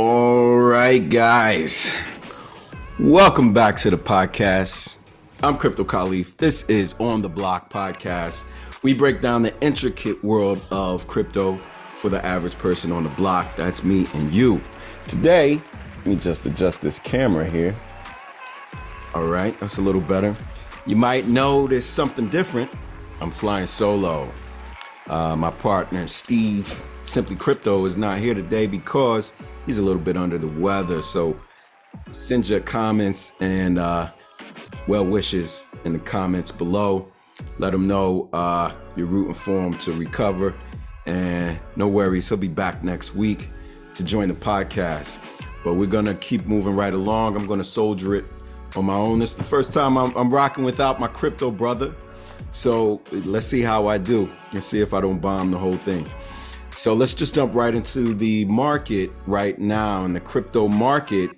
All right, guys. Welcome back to the podcast. I'm Crypto Khalif. This is On the Block podcast. We break down the intricate world of crypto for the average person on the block. That's me and you. Today, let me just adjust this camera here. All right, that's a little better. You might notice something different. I'm flying solo. Uh, my partner, Steve, Simply Crypto, is not here today because he's a little bit under the weather. So send your comments and uh, well wishes in the comments below. Let him know uh, you're rooting for him to recover. And no worries, he'll be back next week to join the podcast. But we're to keep moving right along. I'm to soldier it on my own. This is the first time I'm, I'm rocking without my crypto brother. So let's see how I do and see if I don't bomb the whole thing. So let's just jump right into the market right now. And the crypto market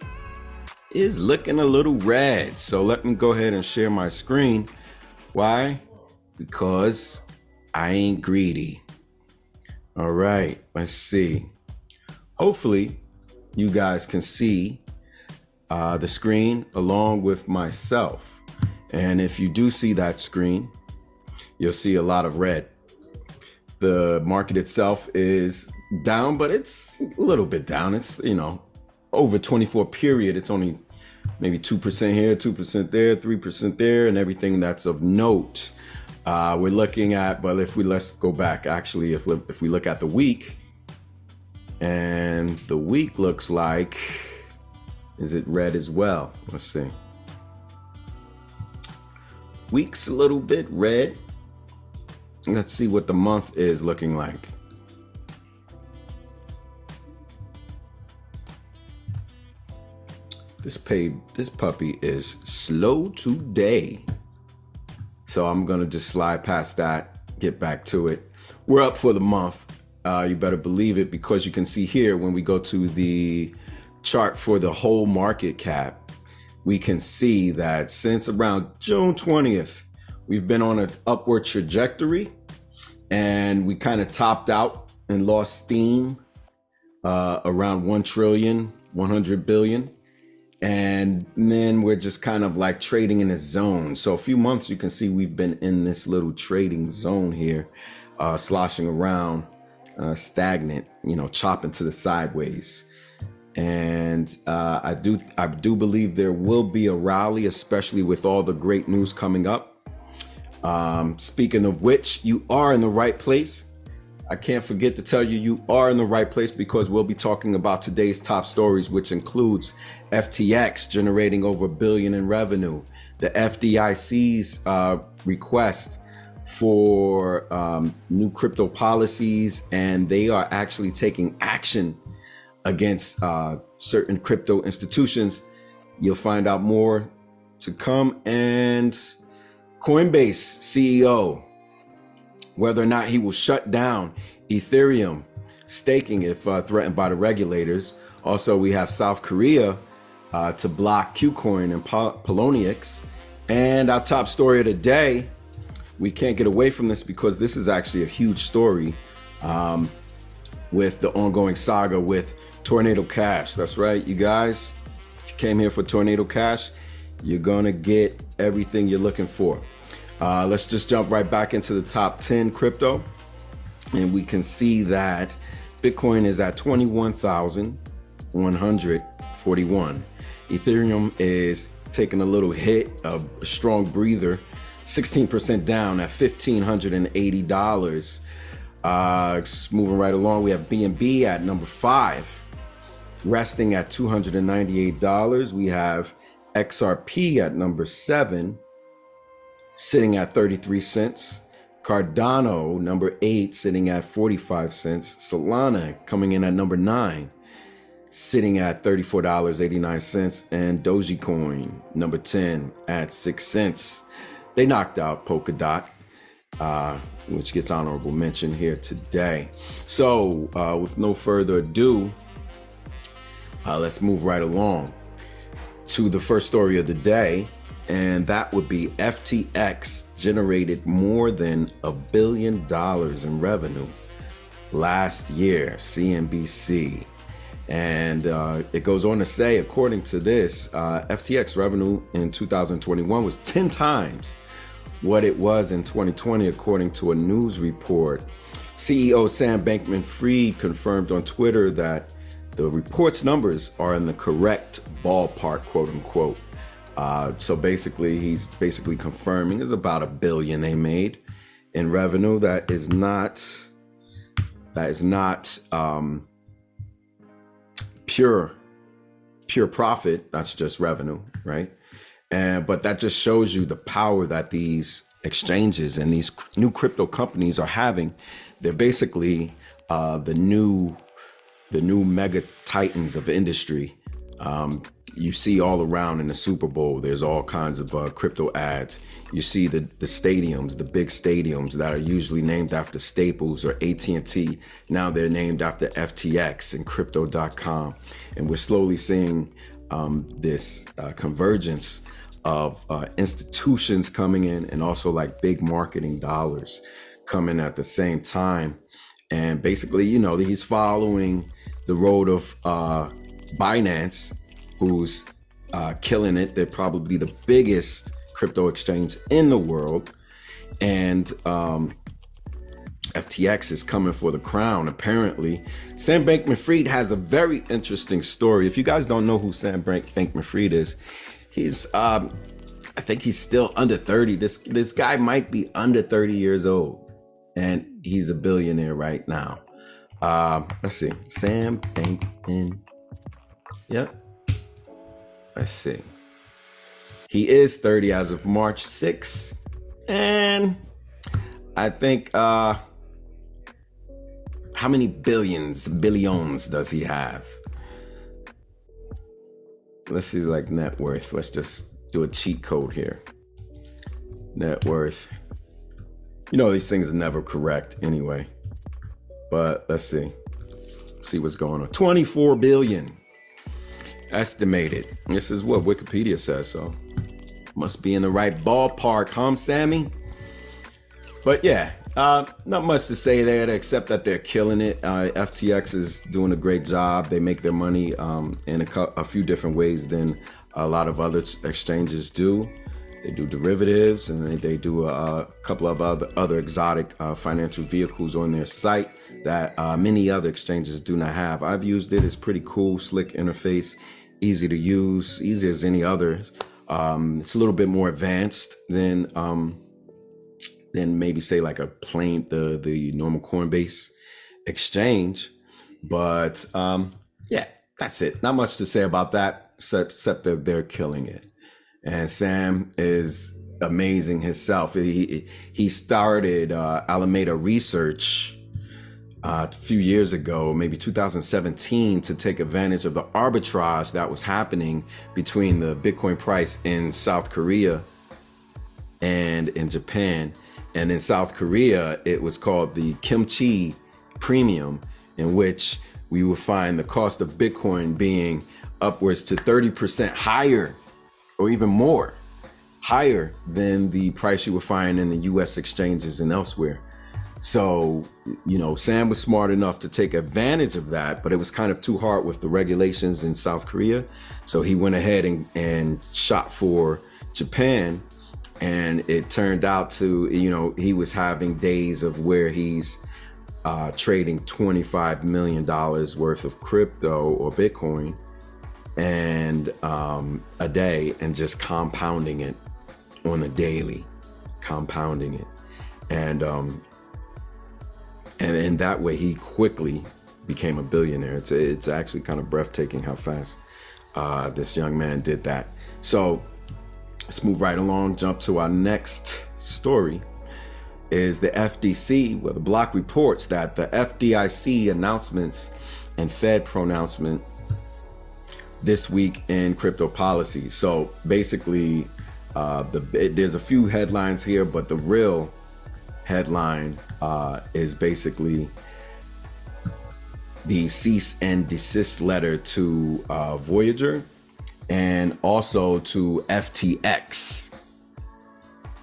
is looking a little red. So let me go ahead and share my screen. Why? Because I ain't greedy. All right, let's see. Hopefully, you guys can see uh, the screen along with myself. And if you do see that screen, you'll see a lot of red. The market itself is down, but it's a little bit down. It's, you know, over 24 period, it's only maybe 2% here, 2% there, 3% there, and everything that's of note. Uh, we're looking at, but if we let's go back, actually, if, if we look at the week, and the week looks like, is it red as well? Let's see. Week's a little bit red. Let's see what the month is looking like. This pay this puppy is slow today. So I'm gonna just slide past that, get back to it. We're up for the month. Uh, you better believe it because you can see here when we go to the chart for the whole market cap, we can see that since around June 20th, we've been on an upward trajectory and we kind of topped out and lost steam uh, around 1 trillion, 100 billion. And then we're just kind of like trading in a zone. So a few months, you can see we've been in this little trading zone here, uh, sloshing around, uh, stagnant, you know, chopping to the sideways and uh, I do I do believe there will be a rally, especially with all the great news coming up. Um, speaking of which, you are in the right place. I can't forget to tell you you are in the right place because we'll be talking about today's top stories, which includes FTX generating over a billion in revenue, the FDIC's uh, request for um, new crypto policies, and they are actually taking action against uh, certain crypto institutions. You'll find out more to come. And Coinbase CEO, whether or not he will shut down Ethereum staking if uh, threatened by the regulators. Also, we have South Korea uh, to block KuCoin and Pol- Poloniex. And our top story of the day, we can't get away from this because this is actually a huge story um, with the ongoing saga with Tornado Cash. That's right, you guys. If you came here for Tornado Cash, you're gonna get everything you're looking for. Uh, let's just jump right back into the top 10 crypto. And we can see that Bitcoin is at 21,141. Ethereum is taking a little hit, a strong breather, 16% down at $1,580. Uh, moving right along, we have BNB at number five resting at $298. We have XRP at number seven, sitting at 33 cents. Cardano, number eight, sitting at 45 cents. Solana coming in at number nine, sitting at $34.89. And Dogecoin, number 10, at 6 cents. They knocked out Polkadot, uh, which gets honorable mention here today. So, uh, with no further ado, uh, let's move right along to the first story of the day, and that would be FTX generated more than a billion dollars in revenue last year, CNBC. And uh, it goes on to say, according to this, uh, FTX revenue in 2021 was 10 times what it was in 2020, according to a news report. CEO Sam Bankman Fried confirmed on Twitter that the report's numbers are in the correct ballpark, quote unquote. Uh, so basically, he's basically confirming it's about a billion they made in revenue. That is not that is not um, pure pure profit. That's just revenue, right? And but that just shows you the power that these exchanges and these new crypto companies are having. They're basically uh, the new the new mega titans of industry. Um, you see all around in the Super Bowl. There's all kinds of uh, crypto ads. You see the the stadiums, the big stadiums that are usually named after Staples or AT and T. Now they're named after FTX and Crypto.com, and we're slowly seeing um, this uh, convergence of uh, institutions coming in and also like big marketing dollars coming at the same time. And basically, you know, he's following the road of uh, Binance, who's uh, killing it. They're probably the biggest crypto exchange in the world. And um, FTX is coming for the crown, apparently. Sam Bankman Fried has a very interesting story. If you guys don't know who Sam Bankman Fried is, he's, um, I think he's still under 30. This, this guy might be under 30 years old, and he's a billionaire right now. Uh, let's see. Sam Bankman. Yep. Let's see. He is 30 as of March 6th. And I think uh how many billions, billions does he have? Let's see like net worth. Let's just do a cheat code here. Net worth. You know these things are never correct anyway. But let's see. see what's going on. 24 billion estimated. This is what Wikipedia says, so must be in the right ballpark, huh, Sammy? But yeah, uh, not much to say there except that they're killing it. Uh, FTX is doing a great job. They make their money um, in a, a, few different ways than a lot of other exchanges do. They do derivatives and they, they do a, a, couple of other, other exotic uh, financial vehicles on their site that uh, many other exchanges do not have. I've used it. It's pretty cool, slick interface, easy to use, easy as any other. Um, it's a little bit more advanced than um, than maybe say like a plain the the normal Coinbase exchange, but um, yeah, that's it. Not much to say about that except, except that they're killing it. And Sam is amazing himself. He he started uh, Alameda Research uh, a few years ago, maybe 2017, to take advantage of the arbitrage that was happening between the Bitcoin price in South Korea and in Japan. And in South Korea, it was called the kimchi premium, in which we would find the cost of Bitcoin being upwards to 30% higher or even more higher than the price you would find in the US exchanges and elsewhere. So, you know, Sam was smart enough to take advantage of that, but it was kind of too hard with the regulations in South Korea. So he went ahead and, and shot for Japan. And it turned out to, you know, he was having days of where he's uh, trading $25 million worth of crypto or Bitcoin and um, a day and just compounding it on a daily, compounding it. And um, and in that way he quickly became a billionaire. It's it's actually kind of breathtaking how fast uh, this young man did that. So let's move right along jump to our next story. Is the FDC where the block reports that the FDIC announcements and Fed pronouncement this week in crypto policy so basically uh, the there's a few headlines here but the real headline uh, is basically the cease and desist letter to uh, Voyager and also to FTX,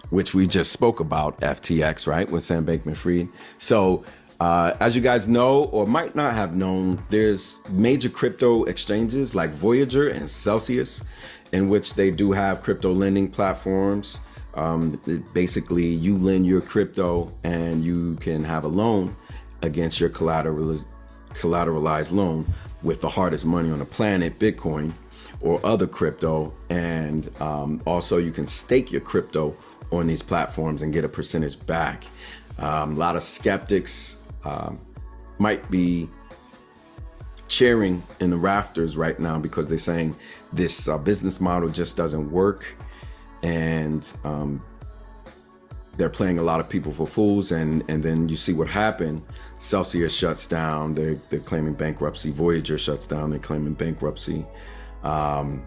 which we just spoke about FTX, right, with Sam Bankman Fried. So Uh, as you guys know, or might not have known, there's major crypto exchanges like Voyager and Celsius, in which they do have crypto lending platforms. Um, basically, you lend your crypto and you can have a loan against your collateralized, collateralized loan with the hardest money on the planet, Bitcoin, or other crypto. And um, also, you can stake your crypto on these platforms and get a percentage back. Um, a lot of skeptics um, might be cheering in the rafters right now because they're saying this uh, business model just doesn't work and um, they're playing a lot of people for fools and and then you see what happened. Celsius shuts down. They're, they're claiming bankruptcy. Voyager shuts down. They're claiming bankruptcy. Um,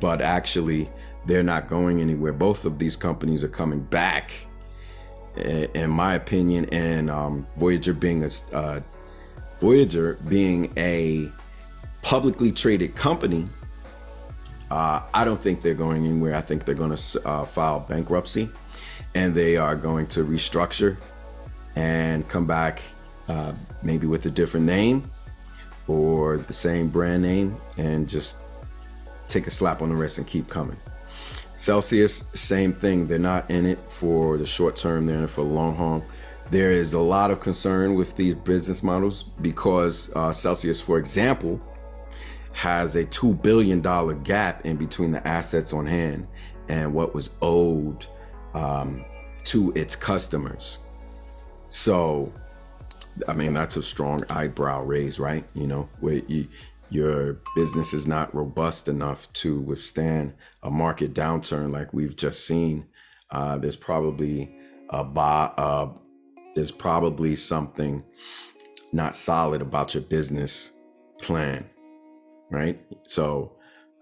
but actually they're not going anywhere. Both of these companies are coming back in my opinion, and um, Voyager being a uh, Voyager being a publicly traded company, uh, I don't think they're going anywhere. I think they're going to uh, file bankruptcy, and they are going to restructure and come back uh, maybe with a different name or the same brand name, and just take a slap on the wrist and keep coming. Celsius, same thing. They're not in it for the short term, they're in it for the long haul. There is a lot of concern with these business models because uh, Celsius, for example, has a $2 billion gap in between the assets on hand and what was owed um, to its customers. So, I mean, that's a strong eyebrow raise, right? You know, where you, your business is not robust enough to withstand a market downturn like we've just seen, uh, there's probably a uh, there's probably something not solid about your business plan, right? So,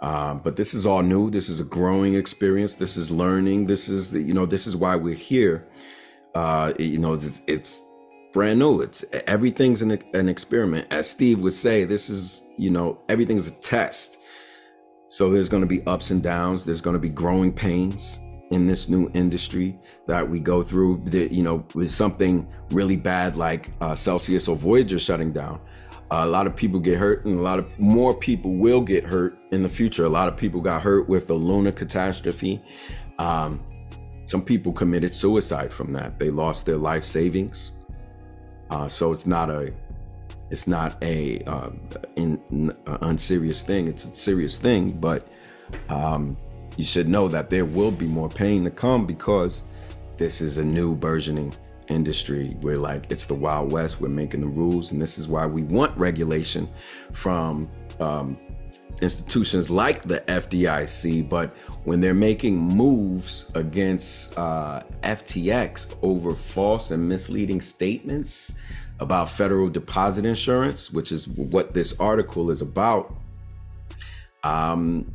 um, but this is all new. This is a growing experience. This is learning. This is the, you know this is why we're here. Uh, you know it's, it's brand new. It's everything's an, an experiment. As Steve would say, this is, you know, everything's a test. So there's going to be ups and downs. There's going to be growing pains in this new industry that we go through. The, you know, with something really bad like uh, Celsius or Voyager shutting down, uh, a lot of people get hurt, and a lot of more people will get hurt in the future. A lot of people got hurt with the Luna catastrophe. Um, some people committed suicide from that. They lost their life savings. Uh, so it's not a it's not a uh, in, uh, unserious thing. It's a serious thing, but um, you should know that there will be more pain to come because this is a new burgeoning industry. We're like it's the Wild West. We're making the rules, and this is why we want regulation from um, institutions like the FDIC. But when they're making moves against uh, FTX over false and misleading statements about federal deposit insurance, which is what this article is about, um,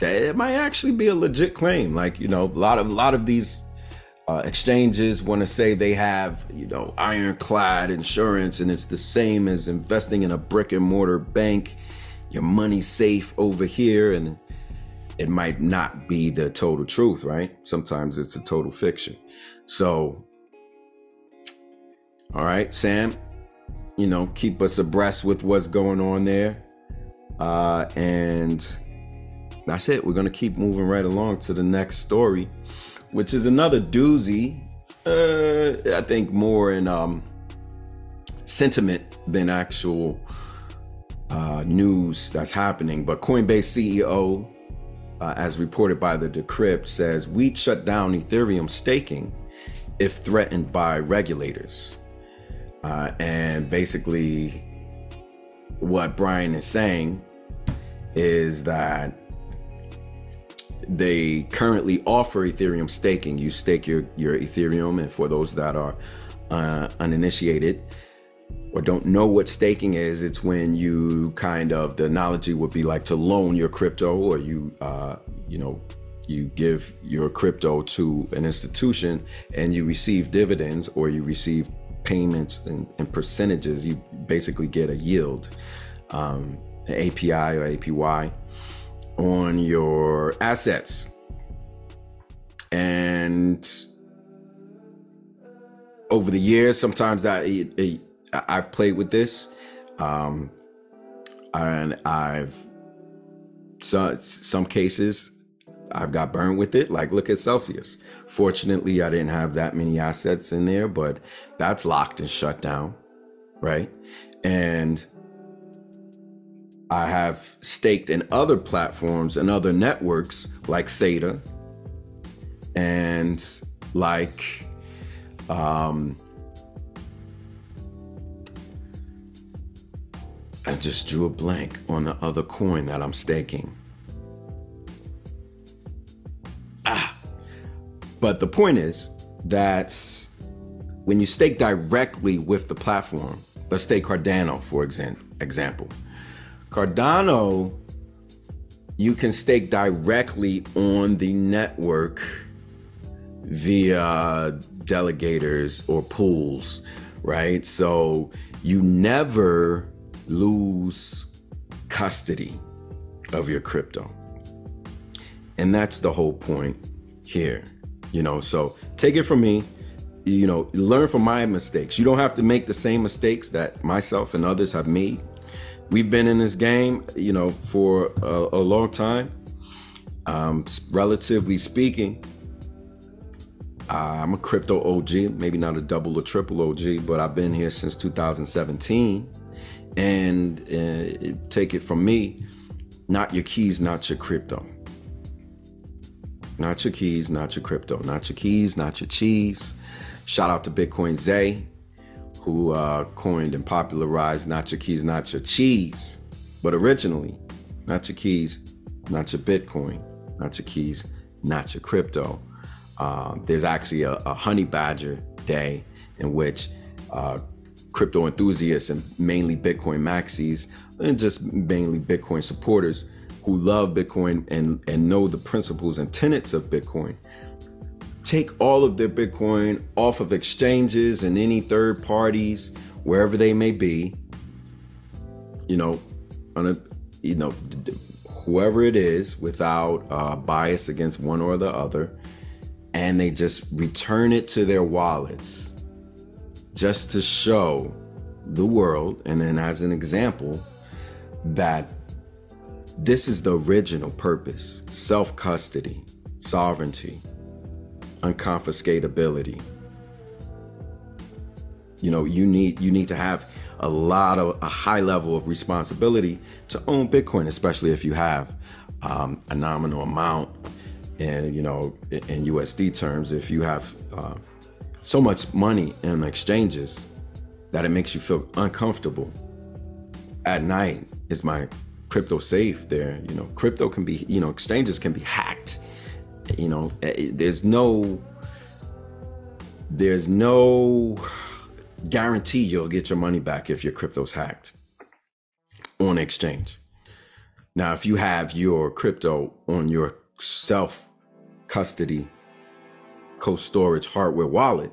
it might actually be a legit claim. Like you know, a lot of a lot of these uh, exchanges want to say they have you know ironclad insurance, and it's the same as investing in a brick and mortar bank. Your money's safe over here, and it might not be the total truth, right? Sometimes it's a total fiction. So, all right, Sam, you know, keep us abreast with what's going on there. Uh, and that's it. We're going to keep moving right along to the next story, which is another doozy. Uh, I think more in um, sentiment than actual uh, news that's happening. But Coinbase CEO uh, as reported by the Decrypt, says we'd shut down Ethereum staking if threatened by regulators. Uh, and basically, what Brian is saying is that they currently offer Ethereum staking. You stake your, your Ethereum, and for those that are uh, uninitiated, or don't know what staking is, it's when you kind of the analogy would be like to loan your crypto, or you uh, you know you give your crypto to an institution and you receive dividends or you receive payments and, and percentages. You basically get a yield, um, an API or APY on your assets, and over the years, sometimes I, I I've played with this, um, and I've some some cases I've got burned with it. Like look at Celsius. Fortunately, I didn't have that many assets in there, but that's locked and shut down, right? And I have staked in other platforms and other networks like Theta and like um I just drew a blank on the other coin that I'm staking. Ah. But the point is that when you stake directly with the platform, let's take Cardano for example. Cardano, you can stake directly on the network via delegators or pools, right? So you never lose custody of your crypto. And that's the whole point here. You know, so take it from me, you know, learn from my mistakes. You don't have to make the same mistakes that myself and others have made. We've been in this game, you know, for a, a long time. Um, relatively speaking, uh, I'm a crypto OG, maybe not a double or triple OG, but I've been here since 2017. And uh, take it from me, not your keys, not your crypto. Not your keys, not your crypto. Not your keys, not your cheese. Shout out to Bitcoin Zay, who uh, coined and popularized not your keys, not your cheese. But originally, not your keys, not your Bitcoin, not your keys, not your crypto. Uh, there's actually a, a, honey badger day in which uh, crypto enthusiasts and mainly Bitcoin maxis and just mainly Bitcoin supporters who love Bitcoin and, and know the principles and tenets of Bitcoin take all of their Bitcoin off of exchanges and any third parties, wherever they may be, you know, on a, you know, whoever it is without uh, bias against one or the other, and they just return it to their wallets just to show the world, and then as an example, that this is the original purpose self custody, sovereignty, unconfiscatability. You know, you need you need to have a lot of a high level of responsibility to own Bitcoin, especially if you have um, a nominal amount and you know in USD terms, if you have uh, so much money in exchanges that it makes you feel uncomfortable at night, is my crypto safe there? You know, crypto can be, you know, exchanges can be hacked. You know, eh, there's no there's no guarantee you'll get your money back if your crypto's hacked on exchange. Now, if you have your crypto on your self custody, cold storage hardware wallet,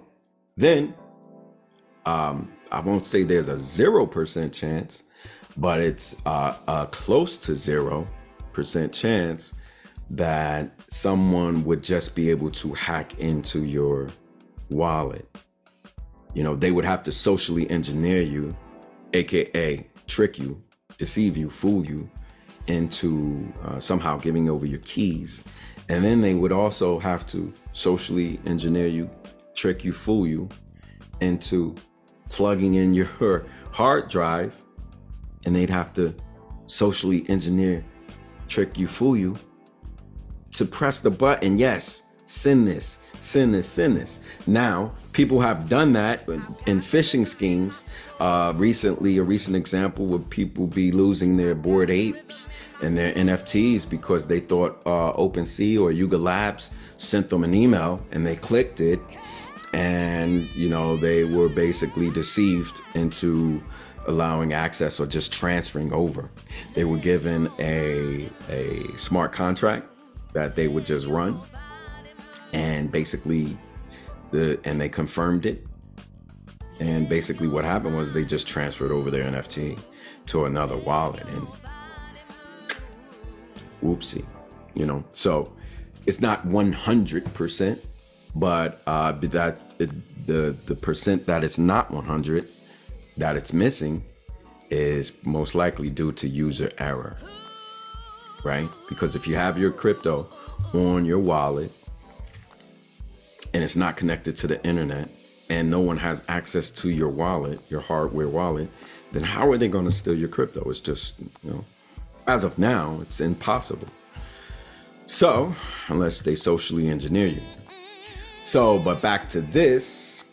then um, I won't say there's a 0% chance, but it's uh, a close to 0% chance that someone would just be able to hack into your wallet. You know, they would have to socially engineer you, aka trick you, deceive you, fool you into uh, somehow giving over your keys. And then they would also have to socially engineer you, trick you, fool you into plugging in your hard drive. And they'd have to socially engineer, trick you, fool you to press the button. Yes, send this, send this, send this. Now, people have done that in phishing schemes. Uh, recently, a recent example would people be losing their Bored Apes and their NFTs because they thought uh, OpenSea or Yuga Labs sent them an email and they clicked it, and you know they were basically deceived into allowing access or just transferring over. They were given a a smart contract that they would just run, and basically the and they confirmed it. And basically, what happened was they just transferred over their NFT to another wallet, and whoopsie, you know. So it's not 100%, but uh, that it, the the percent that it's not 100 that it's missing is most likely due to user error, right? Because if you have your crypto on your wallet and it's not connected to the internet and no one has access to your wallet, your hardware wallet, then how are they going to steal your crypto? It's just, you know, as of now, it's impossible. So, unless they socially engineer you. So, but back to this.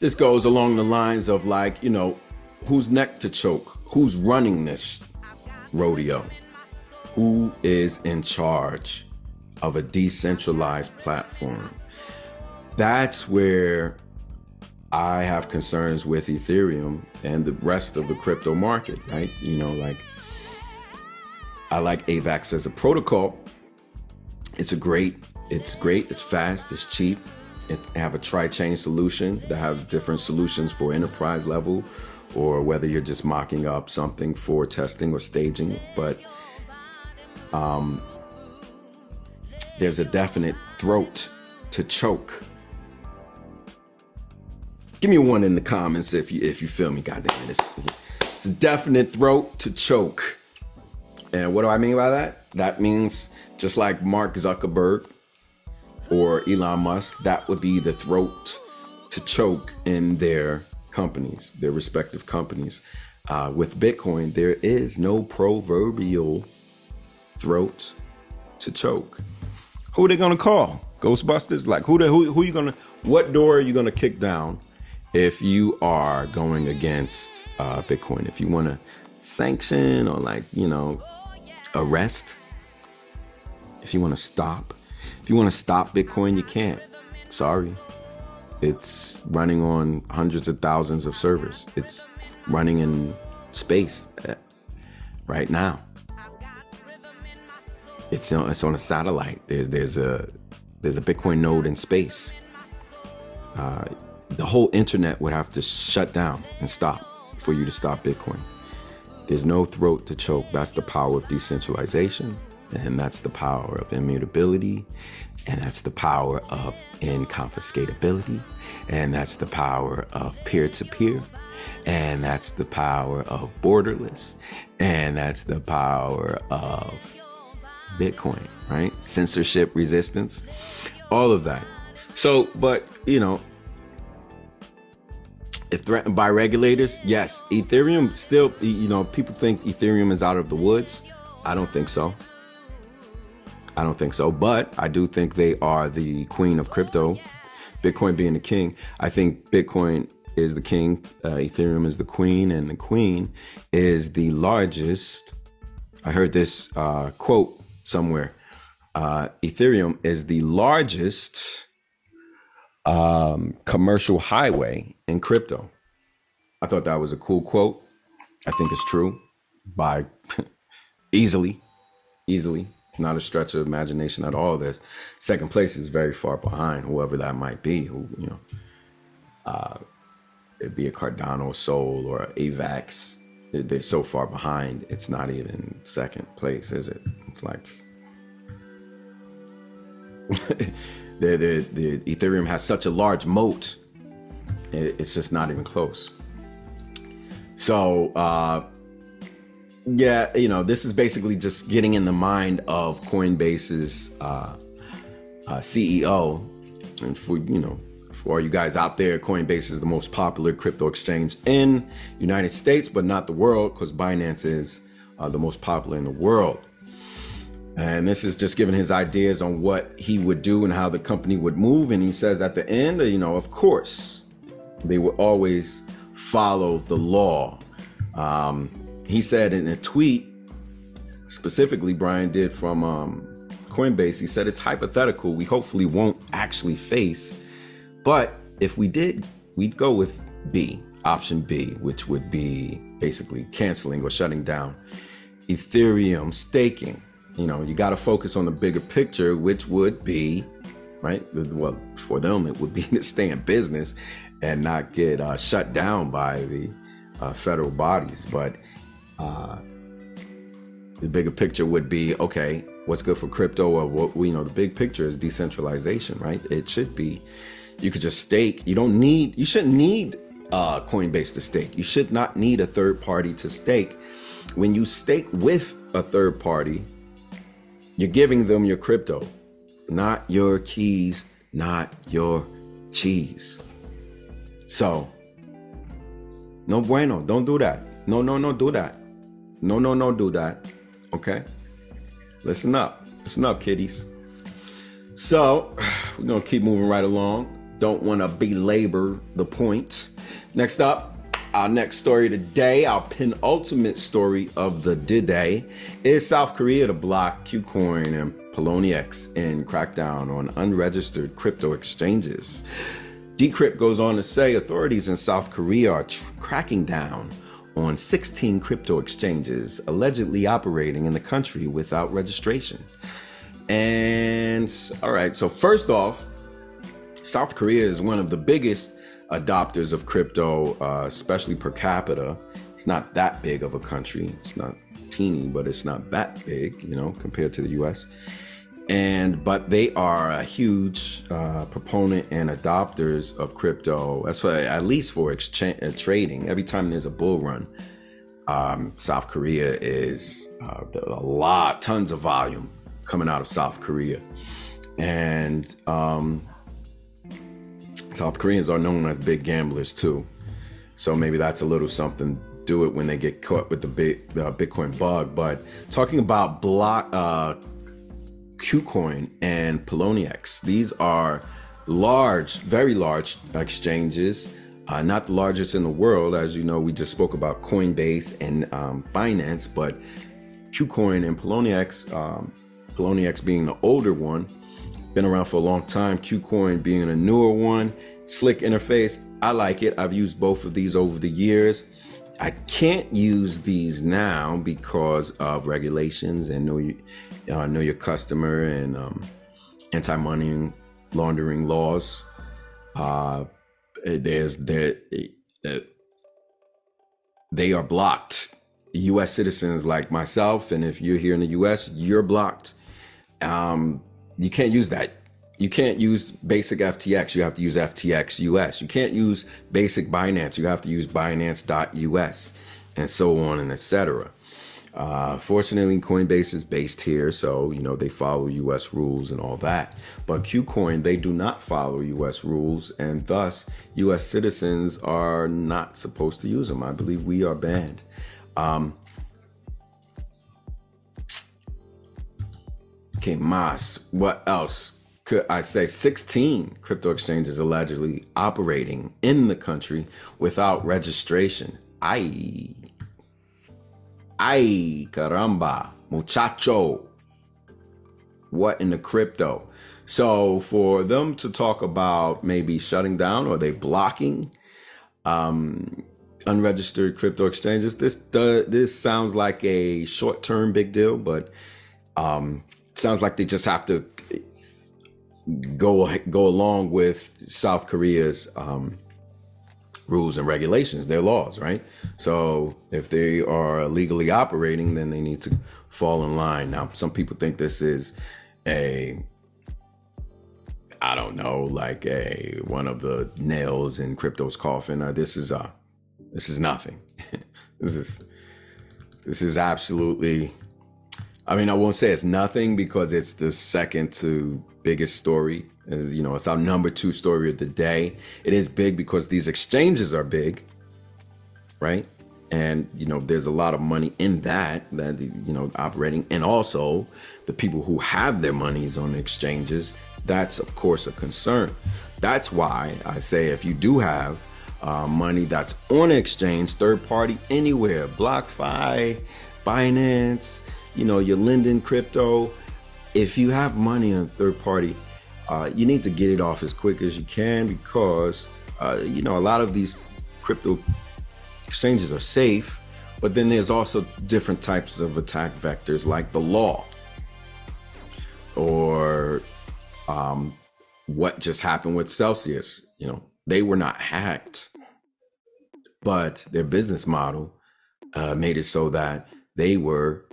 This goes along the lines of like, you know, who's neck to choke? Who's running this rodeo? Who is in charge of a decentralized platform? That's where I have concerns with Ethereum and the rest of the crypto market, right? You know, like I like AVAX as a protocol. It's a great, it's great, it's fast, it's cheap. It have a tri-chain solution that have different solutions for enterprise level or whether you're just mocking up something for testing or staging. But um, there's a definite throat to choke. Give me one in the comments if you if you feel me. Goddamn it, it's, it's a definite throat to choke. And what do I mean by that? That means just like Mark Zuckerberg or Elon Musk, that would be the throat to choke in their companies, their respective companies. Uh, with Bitcoin, there is no proverbial throat to choke. Who they gonna call? Ghostbusters? Like who? The, who? Who you gonna? What door are you gonna kick down if you are going against uh, Bitcoin? If you want to sanction or like you know arrest, if you want to stop, if you want to stop Bitcoin, you can't. Sorry. It's running on hundreds of thousands of servers. It's running in space uh, right now. It's on, it's on a satellite. There's, a there's a Bitcoin node in space. Uh, the whole internet would have to shut down and stop for you to stop Bitcoin. There's no throat to choke. That's the power of decentralization, and that's the power of immutability, and that's the power of inconfiscatability. And that's the power of peer to peer. And that's the power of borderless. And that's the power of Bitcoin, right? Censorship resistance, all of that. So, but, you know, if threatened by regulators, yes, Ethereum still, you know, people think Ethereum is out of the woods. I don't think so. I don't think so, but I do think they are the queen of crypto. Bitcoin being the king. I think Bitcoin is the king, uh, Ethereum is the queen, and the queen is the largest. I heard this uh, quote somewhere. Uh, Ethereum is the largest um, commercial highway in crypto. I thought that was a cool quote. I think it's true by easily, easily not a stretch of imagination at all. There's second place is very far behind whoever that might be. Who you know, uh, it'd be a Cardano, Sol, or Avax. They're so far behind. It's not even second place, is it? It's like the, the the Ethereum has such a large moat. It's just not even close. So uh, yeah, you know, this is basically just getting in the mind of Coinbase's uh, uh, CEO. And for, you know, for you guys out there, Coinbase is the most popular crypto exchange in United States, but not the world, because Binance is uh, the most popular in the world. And this is just giving his ideas on what he would do and how the company would move. And he says at the end, you know, of course, they will always follow the law. Um, he said in a tweet, specifically Brian did from um, Coinbase, he said it's hypothetical. We hopefully won't actually face, but if we did, we'd go with B, option B, which would be basically canceling or shutting down Ethereum staking. You know, you got to focus on the bigger picture, which would be, right? Well, for them, it would be to stay in business and not get uh, shut down by the uh, federal bodies. But uh, The bigger picture would be okay, what's good for crypto or what you know, the big picture is decentralization, right? It should be you could just stake. You don't need you shouldn't need uh, Coinbase to stake. You should not need a third party to stake. When you stake with a third party, you're giving them your crypto, not your keys, not your cheese. So, no bueno. Don't do that. No, no, no, do that. No, no, no, do that. Okay? Listen up. Listen up, kiddies. So, we're going to keep moving right along. Don't want to belabor the point. Next up, our next story today, our penultimate story of the day, is South Korea to block KuCoin and Poloniex in crackdown on unregistered crypto exchanges. Decrypt goes on to say authorities in South Korea are tr- cracking down on 16 crypto exchanges allegedly operating in the country without registration. And all right, so first off, South Korea is one of the biggest adopters of crypto, uh, especially per capita. It's not that big of a country. It's not teeny, but it's not that big, you know, compared to the US. And but they are a huge uh, proponent and adopters of crypto. That's why, at least for exchange uh, trading. Every time there's a bull run, um, South Korea is uh, a lot, tons of volume coming out of South Korea, and um, South Koreans are known as big gamblers too. So maybe that's a little something. Do it when they get caught with the big, uh, Bitcoin bug. But talking about block uh, KuCoin and Poloniex, these are large, very large exchanges. Uh, not the largest in the world, as you know. We just spoke about Coinbase and um, Binance, but KuCoin and Poloniex, um, Poloniex being the older one, been around for a long time. KuCoin being a newer one, slick interface. I like it. I've used both of these over the years. I can't use these now because of regulations and you, uh, know your customer and um, anti-money laundering laws. Uh, there's there uh, they are blocked. U.S. citizens like myself, and if you're here in the U.S., you're blocked. Um, you can't use that. You can't use basic FTX. You have to use FTX US. You can't use basic Binance. You have to use Binance.us and so on and etc. Uh, fortunately, Coinbase is based here, so you know they follow U.S. rules and all that. But KuCoin, they do not follow U.S. rules, and thus U.S. citizens are not supposed to use them. I believe we are banned. Um, Okay, Mas. What else could I say? 16 crypto exchanges allegedly operating in the country without registration. Ay. Ay, caramba. Muchacho. What in the crypto? So for them to talk about maybe shutting down or they blocking um, unregistered crypto exchanges, this does, this sounds like a short term big deal, but um, sounds like they just have to go go along with South Korea's um, rules and regulations, their laws, right? So if they are legally operating, then they need to fall in line. Now, some people think this is a I don't know, like a one of the nails in crypto's coffin. Uh, this is uh this is nothing. this is this is absolutely I mean, I won't say it's nothing because it's the second to biggest story. You know, it's our number two story of the day. It is big because these exchanges are big, right? And you know, there's a lot of money in that that you know operating, and also the people who have their monies on the exchanges. That's of course a concern. That's why I say if you do have uh, money that's on exchange, third party, anywhere, BlockFi, Binance you know, you're lending crypto. If you have money on third party, uh, you need to get it off as quick as you can because, uh, you know, a lot of these crypto exchanges are safe, but then there's also different types of attack vectors like the law or um, what just happened with Celsius. You know, they were not hacked, but their business model uh, made it so that they were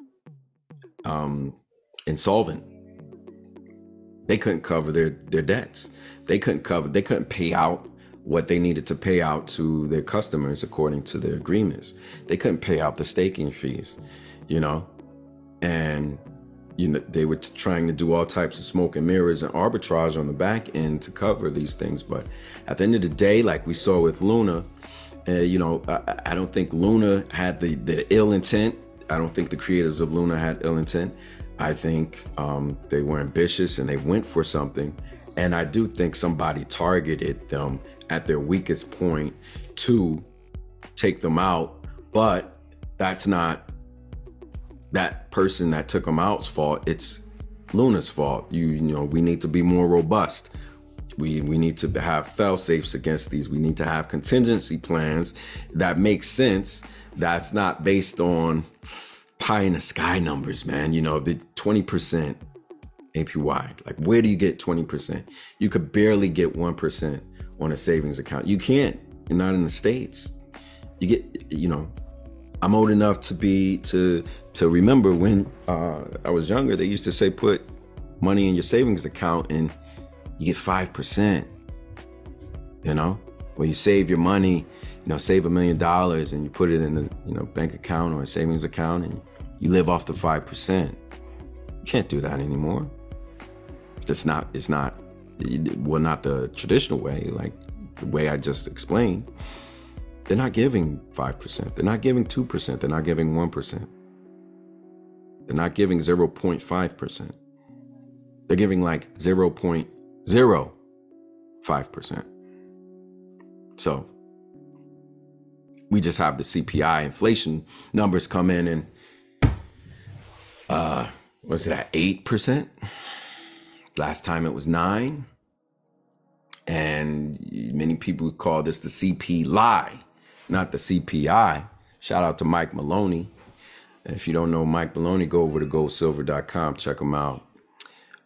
um, insolvent. They couldn't cover their their debts. They couldn't cover. They couldn't pay out what they needed to pay out to their customers according to their agreements. They couldn't pay out the staking fees, you know, and you know they were trying to do all types of smoke and mirrors and arbitrage on the back end to cover these things. But at the end of the day, like we saw with Luna, uh, you know, I, I don't think Luna had the the ill intent. I don't think the creators of Luna had ill intent. I think um, they were ambitious and they went for something. And I do think somebody targeted them at their weakest point to take them out. But that's not that person that took them out's fault. It's Luna's fault. You, you know, we need to be more robust. We we need to have fail safes against these. We need to have contingency plans that make sense. That's not based on pie in the sky numbers, man. You know, the 20% APY. Like, where do you get 20%? You could barely get 1% on a savings account. You can't. You're not in the States. You get, you know, I'm old enough to be, to, to remember when uh, I was younger, they used to say, put money in your savings account and you get 5%. You know, where you save your money, you know, save a million dollars and you put it in a, you know, bank account or a savings account and you live off the 5%. You can't do that anymore. It's not, it's not, well, not the traditional way, like the way I just explained. They're not giving 5%. They're not giving 2%. They're not giving 1%. They're not giving 0.5%. They're giving like 0.05%. So we just have the CPI inflation numbers come in and uh, was it at 8%? Last time it was 9 And many people call this the CP lie, not the CPI. Shout out to Mike Maloney. If you don't know Mike Maloney, go over to goldsilver.com, check him out.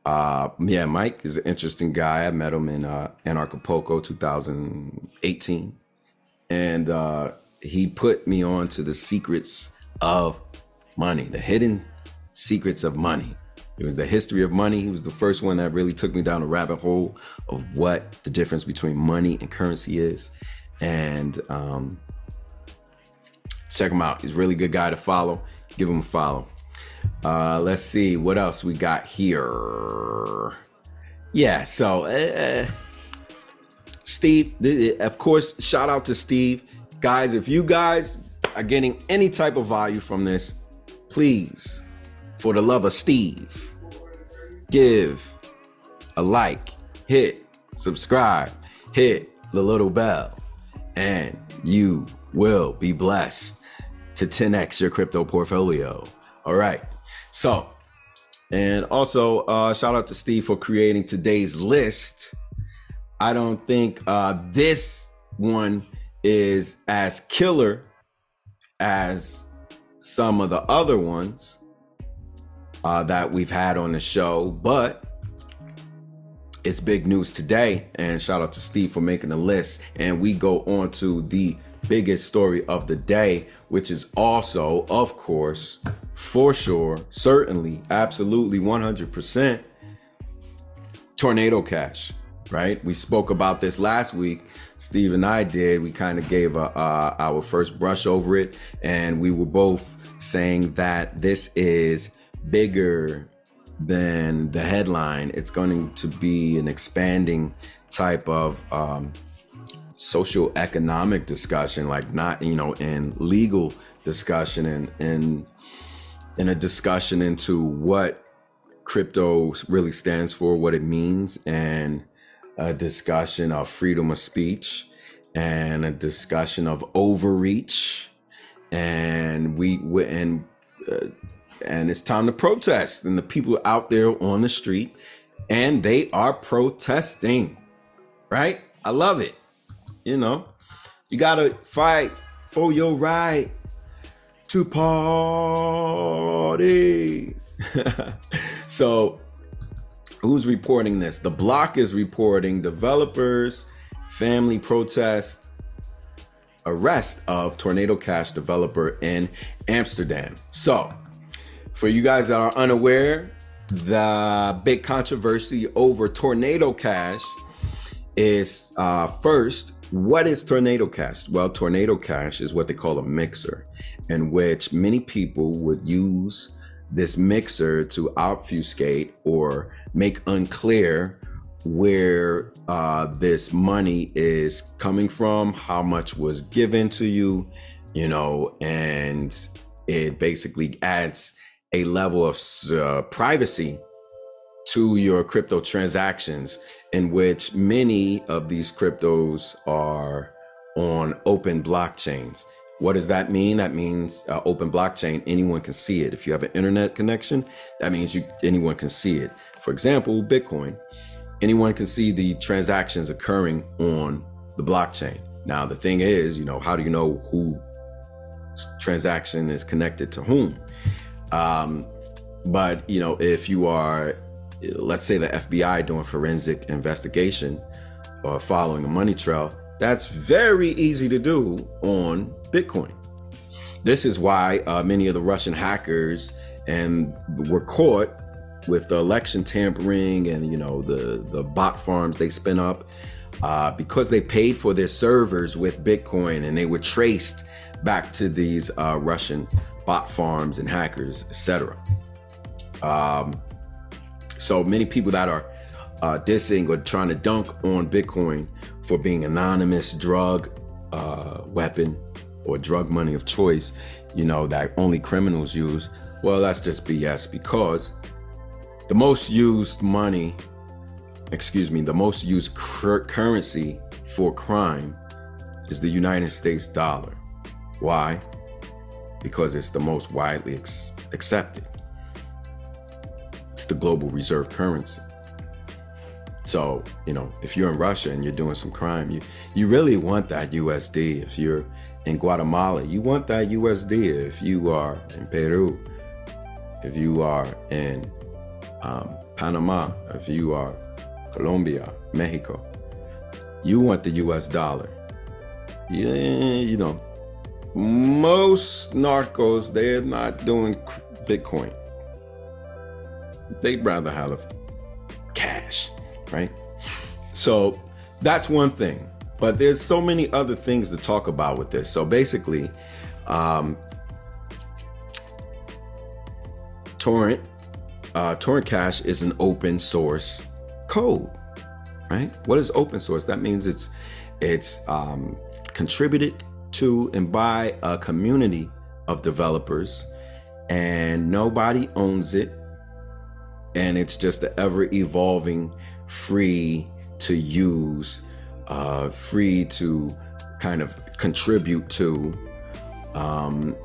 Uh, yeah, Mike is an interesting guy. I met him in uh, Anarchapulco 2018. And uh, he put me on to the secrets of money, the hidden Secrets of Money. It was the history of money. He was the first one that really took me down a rabbit hole of what the difference between money and currency is. And um, check him out. He's a really good guy to follow. Give him a follow. Uh, let's see what else we got here. Yeah, so uh, Steve, of course, shout out to Steve. Guys, if you guys are getting any type of value from this, please for the love of Steve, give a like, hit subscribe, hit the little bell, and you will be blessed to 10x your crypto portfolio. All right. So, and also uh, shout out to Steve for creating today's list. I don't think uh, this one is as killer as some of the other ones uh, that we've had on the show, but it's big news today. And shout out to Steve for making the list. And we go on to the biggest story of the day, which is also, of course, for sure, certainly, absolutely 100% tornado cash, right? We spoke about this last week. Steve and I did. We kind of gave a, uh, our first brush over it, and we were both saying that this is bigger than the headline. It's going to be an expanding type of um, social economic discussion, like not you know in legal discussion and in in a discussion into what crypto really stands for, what it means, and a discussion of freedom of speech and a discussion of overreach and we and uh, and it's time to protest. And the people out there on the street, and they are protesting, right? I love it. You know, you gotta fight for your right to party. so, who's reporting this? The block is reporting developers, family protest, arrest of Tornado Cash developer in Amsterdam. So, For you guys that are unaware, the big controversy over Tornado Cash is uh, first, what is Tornado Cash? Well, Tornado Cash is what they call a mixer, in which many people would use this mixer to obfuscate or make unclear where uh, this money is coming from, how much was given to you, you know, and it basically adds a level of uh, privacy to your crypto transactions in which many of these cryptos are on open blockchains. What does that mean? That means uh, open blockchain, anyone can see it. If you have an internet connection, that means you anyone can see it. For example, Bitcoin, anyone can see the transactions occurring on the blockchain. Now, the thing is, you know, how do you know who transaction is connected to whom? Um, but you know, if you are, let's say, the FBI doing forensic investigation or following a money trail, that's very easy to do on Bitcoin. This is why uh, many of the Russian hackers and were caught with the election tampering and you know the the bot farms they spin up uh, because they paid for their servers with Bitcoin and they were traced back to these uh, Russian bot farms and hackers, etc. Um, so many people that are uh, dissing or trying to dunk on Bitcoin for being anonymous drug uh, weapon or drug money of choice, you know, that only criminals use. Well, that's just BS because the most used money, excuse me, the most used cur- currency for crime is the United States dollar. Why? Because it's the most widely ex- accepted. It's the global reserve currency. So, you know, if you're in Russia and you're doing some crime, you, you really want that USD. If you're in Guatemala, you want that USD. If you are in Peru, if you are in um, Panama, if you are Colombia, Mexico, you want the US dollar. Yeah, you know, most narcos, they're not doing Bitcoin. They'd rather have cash, right? So that's one thing. But there's so many other things to talk about with this. So basically, um, Torrent, uh, Torrent Cash is an open source code, right? What is open source? That means it's it's um, contributed to and by a community of developers, and nobody owns it, and it's just an ever evolving, free to use uh, free to kind of contribute to um,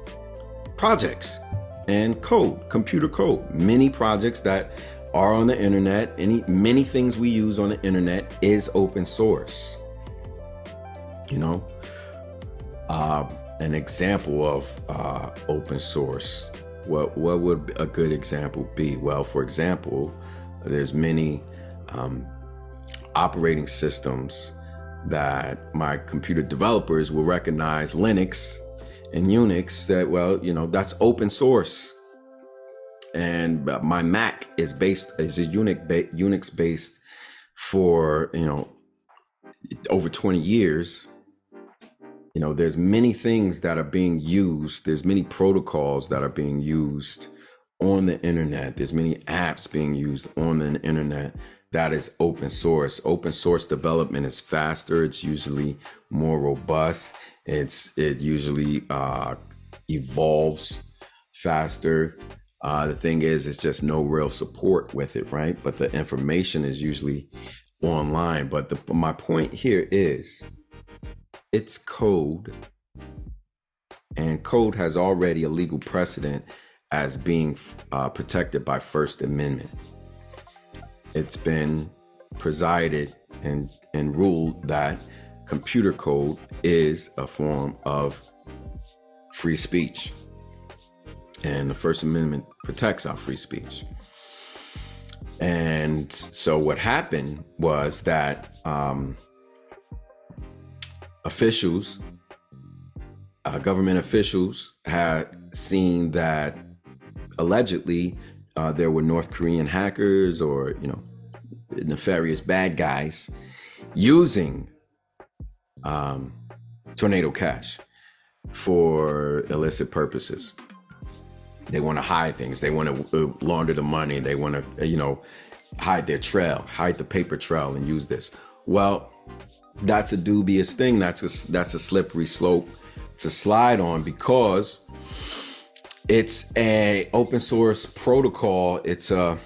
projects and code, computer code. Many projects that are on the internet, any many things we use on the internet is open source. You know, uh, an example of uh, open source. What what would a good example be? Well, for example, there's many um, operating systems that my computer developers will recognize Linux and Unix that, well, you know, that's open source. And my Mac is based, is a Unix, Unix based for, you know, over 20 years. You know, there's many things that are being used. There's many protocols that are being used on the internet. There's many apps being used on the internet that is open source. Open source development is faster. It's usually more robust. It's it usually uh, evolves faster. Uh, the thing is, it's just no real support with it, right? But the information is usually online. But the, my point here is, it's code, and code has already a legal precedent as being uh, protected by First Amendment it's been presided and, and ruled that computer code is a form of free speech. And the First Amendment protects our free speech. And so what happened was that um, officials, uh, government officials, had seen that allegedly uh, there were North Korean hackers or you know nefarious bad guys using um, tornado cash for illicit purposes. They want to hide things. They want to uh, launder the money. They want to, you know, hide their trail, hide the paper trail, and use this. Well, that's a dubious thing. That's a that's a slippery slope to slide on because it's a open source protocol. It's a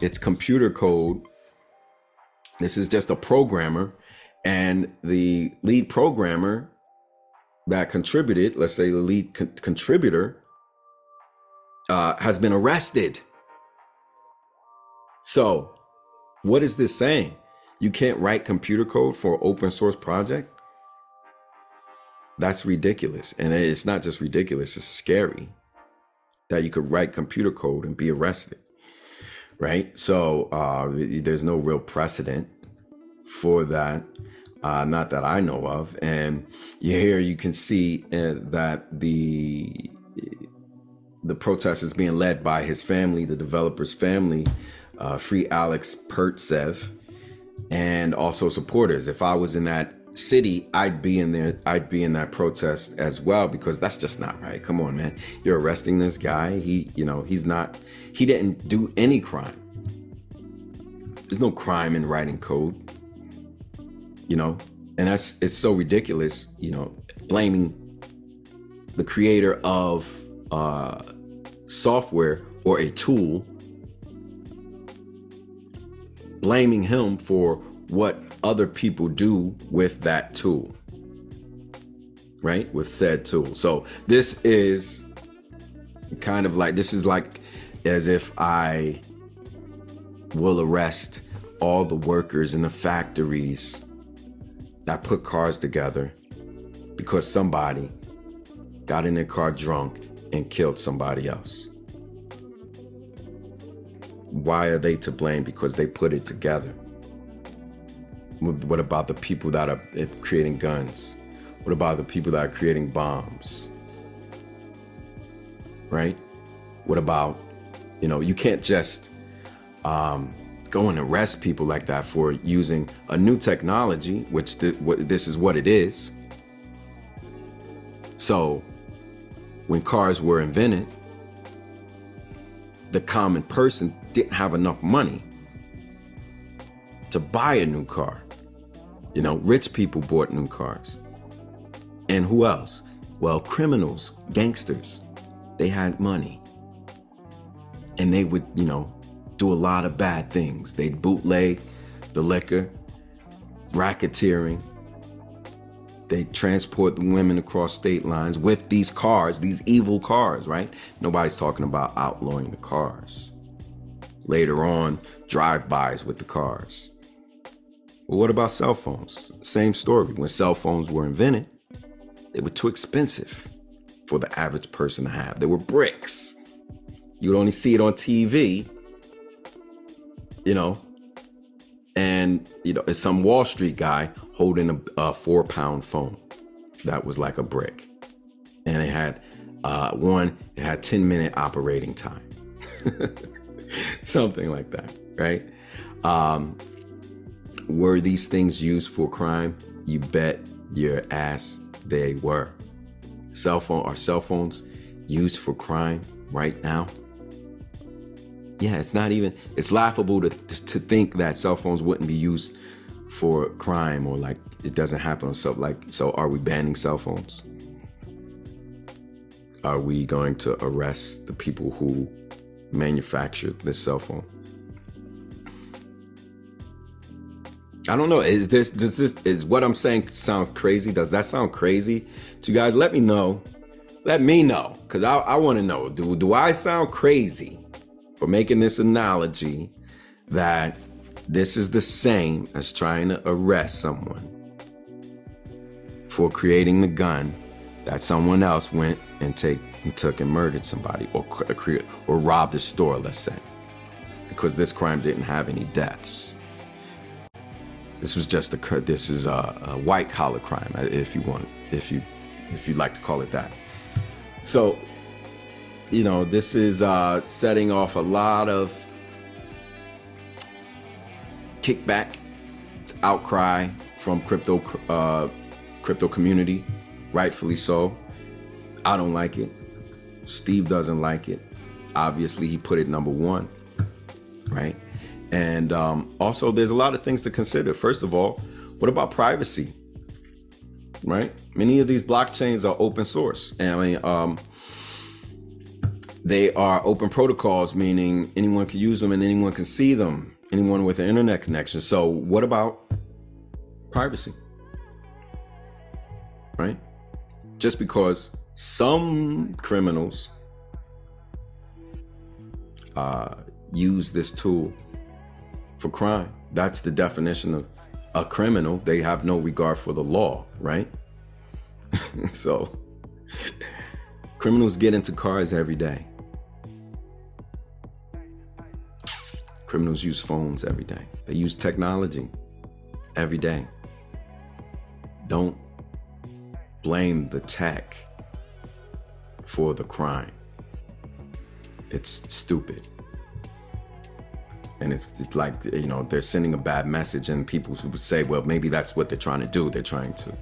it's computer code. This is just a programmer, and the lead programmer that contributed, let's say the lead co- contributor, uh, has been arrested. So, what is this saying? You can't write computer code for an open source project? That's ridiculous. And it's not just ridiculous, it's scary that you could write computer code and be arrested. Right? So, uh, there's no real precedent for that. Uh, not that I know of. And here you can see uh, that the the protest is being led by his family, the developer's family, uh, Free Alex Pertsev, and also supporters. If I was in that city, I'd be in there. I'd be in that protest as well because that's just not right. Come on, man. You're arresting this guy. He, you know, he's not. He didn't do any crime. There's no crime in writing code. You know, and that's it's so ridiculous. You know, blaming the creator of uh, software or a tool, blaming him for what other people do with that tool, right? With said tool. So this is kind of like, this is like as if I will arrest all the workers in the factories that put cars together because somebody got in their car drunk and killed somebody else. Why are they to blame? Because they put it together. What about the people that are creating guns? What about the people that are creating bombs? Right? What about, you know, you can't just um, go and arrest people like that for using a new technology, which th- what, this is what it is. So, when cars were invented, the common person didn't have enough money to buy a new car. You know, rich people bought new cars. And who else? Well, criminals, gangsters, they had money. And they would, you know, do a lot of bad things. They'd bootleg the liquor, racketeering, they transport the women across state lines with these cars, these evil cars, right? Nobody's talking about outlawing the cars. Later on, drive-bys with the cars. But what about cell phones? Same story. When cell phones were invented, they were too expensive for the average person to have. They were bricks. You'd only see it on TV, you know, and you know it's some wall street guy holding a, a four pound phone that was like a brick and it had uh, one it had 10 minute operating time something like that right? Um, were these things used for crime? You bet your ass they were. Cell phone are cell phones used for crime right now? Yeah, it's not even, it's laughable to, to think that cell phones wouldn't be used for crime or like it doesn't happen. Or stuff like, so are we banning cell phones? Are we going to arrest the people who manufactured this cell phone? I don't know. Is this does this is what I'm saying sound crazy? Does that sound crazy to you guys? Let me know. Let me know because I, I want to know. Do do I sound crazy? for making this analogy that this is the same as trying to arrest someone for creating the gun that someone else went and take and took and murdered somebody or or robbed a store, let's say, because this crime didn't have any deaths. This was just a this is a, a white collar crime, if you want, if you if you'd like to call it that. So you know, this is uh, setting off a lot of kickback, outcry from crypto uh, crypto community, rightfully so. I don't like it. Steve doesn't like it. Obviously, he put it number one, right? And um, also, there's a lot of things to consider. First of all, what about privacy? Right? Many of these blockchains are open source. And I mean, um, they are open protocols, meaning anyone can use them and anyone can see them, anyone with an internet connection. So, what about privacy? Right? Just because some criminals uh, use this tool for crime. That's the definition of a criminal. They have no regard for the law, right? so, criminals get into cars every day. Criminals use phones every day. They use technology every day. Don't blame the tech for the crime. It's stupid. And it's, it's, like you know they're sending a bad message and people would say well maybe that's what they're trying to do. They're trying to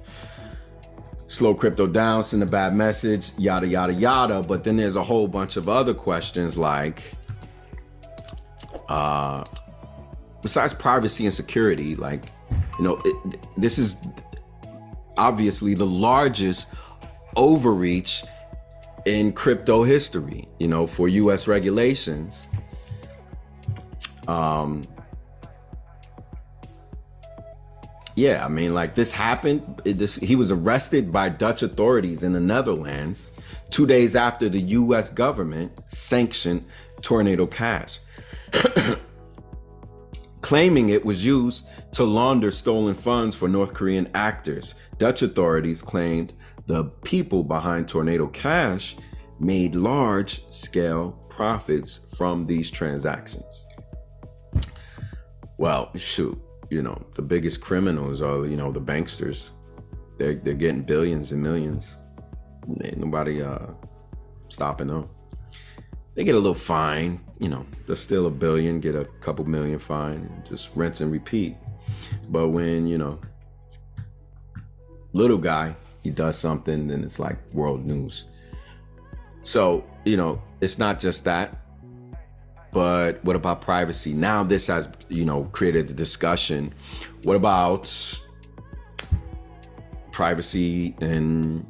slow crypto down send a bad message yada yada yada. But then there's a whole bunch of other questions like uh besides privacy and security like you know it, this is obviously the largest overreach in crypto history you know for us regulations um, yeah, I mean, like this happened. It, this, he was arrested by Dutch authorities in the Netherlands two days after the U.S. government sanctioned Tornado Cash, claiming it was used to launder stolen funds for North Korean actors. Dutch authorities claimed the people behind Tornado Cash made large scale profits from these transactions. Well, shoot, you know, the biggest criminals are, you know, the banksters. They're, they're getting billions and millions. Ain't nobody uh, stopping them. They get a little fine, you know, they're still a billion, get a couple million fine, just rinse and repeat. But when, you know, little guy, he does something, then it's like world news. So, you know, it's not just that but what about privacy? Now this has, you know, created a discussion. What about privacy and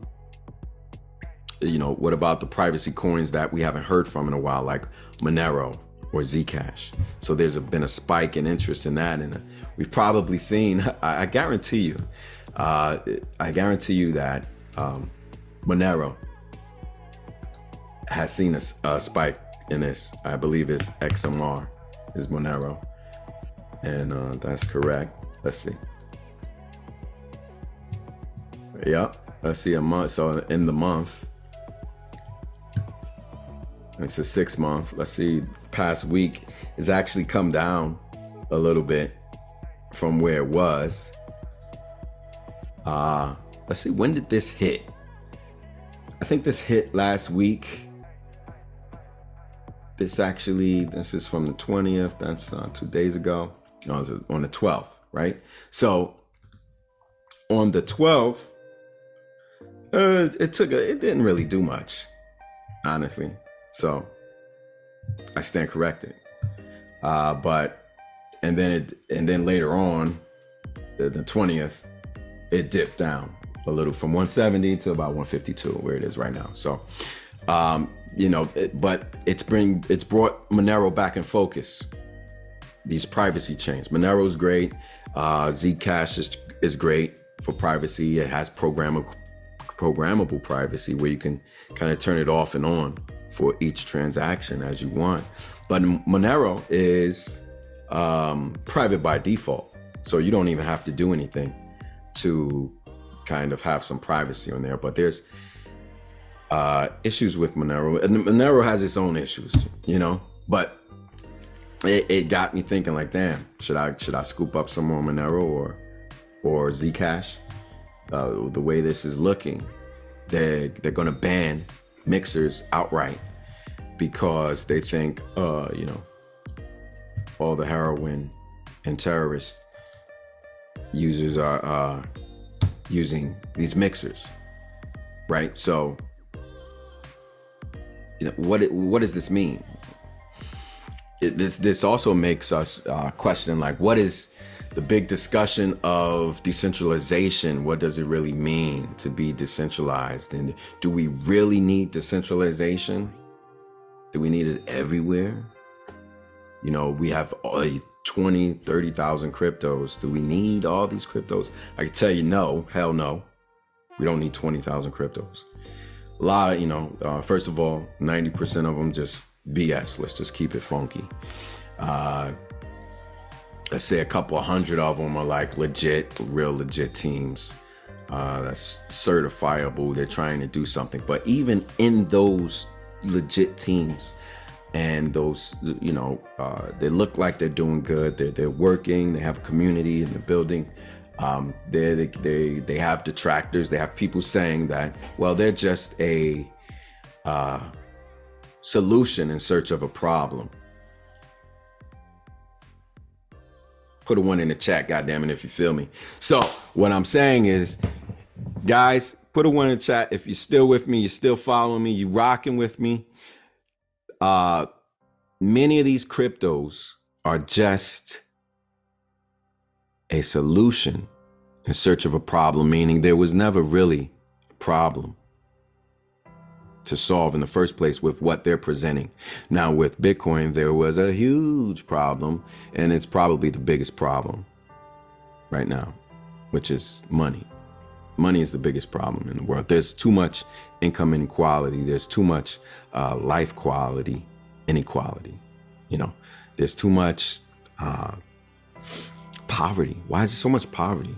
you know, what about the privacy coins that we haven't heard from in a while, like Monero or Zcash? So there's a, been a spike in interest in that, and we've probably seen. I, I guarantee you, uh, I guarantee you that um, Monero has seen a, a spike in this. I believe it's XMR is Monero. And uh, that's correct. Let's see. Yep. Let's see a month. So in the month, it's a six month. Let's see. Past week it's actually come down a little bit from where it was. Uh let's see. When did this hit? I think this hit last week this actually, this is from the 20th. That's uh, two days ago. No, on the 12th, right? So on the 12th, uh, it took a, it didn't really do much, honestly. So I stand corrected. Uh, but and then it and then later on, the, the 20th, it dipped down a little from 170 to about 152, where it is right now. So um, you know, it, but it's bring it's brought Monero back in focus. These privacy chains. Monero is great. Uh, Zcash is is great for privacy. It has programmable programmable privacy where you can kind of turn it off and on for each transaction as you want. But Monero is um, private by default, so you don't even have to do anything to kind of have some privacy on there. But there's uh, issues with Monero. And Monero has its own issues, you know, but it, it got me thinking like, damn, should I should I scoop up some more Monero or or Zcash? Uh, the way this is looking, they they're gonna ban mixers outright, because they think, uh, you know, all the heroin and terrorist users are uh, using these mixers, right? So, you know, what what does this mean? It, this this also makes us uh, question like, what is the big discussion of decentralization? What does it really mean to be decentralized? And do we really need decentralization? Do we need it everywhere? You know, we have 20, 30,000 cryptos. Do we need all these cryptos? I can tell you no, hell no. We don't need 20,000 cryptos. A lot of, you know, uh, first of all, 90% of them just BS. Let's just keep it funky. Uh, let's say a couple hundred of them are like legit, real legit teams. Uh, that's certifiable. They're trying to do something. But even in those legit teams, and those you know uh, they look like they're doing good. They're, they're working. They have a community in the building. Um, they, they they have detractors. They have people saying that well they're just a uh, solution in search of a problem. Put a one in the chat goddamn it if you feel me. So what i'm saying is guys put a one in the chat. If you're still with me you're still following me you're rocking with me uh, many of these cryptos are just a solution in search of a problem, meaning there was never really a problem to solve in the first place with what they're presenting. Now, with Bitcoin, there was a huge problem, and it's probably the biggest problem right now, which is money. Money is the biggest problem in the world. There's too much income inequality. There's too much uh, life quality inequality. You know, there's too much uh, poverty. Why is there so much poverty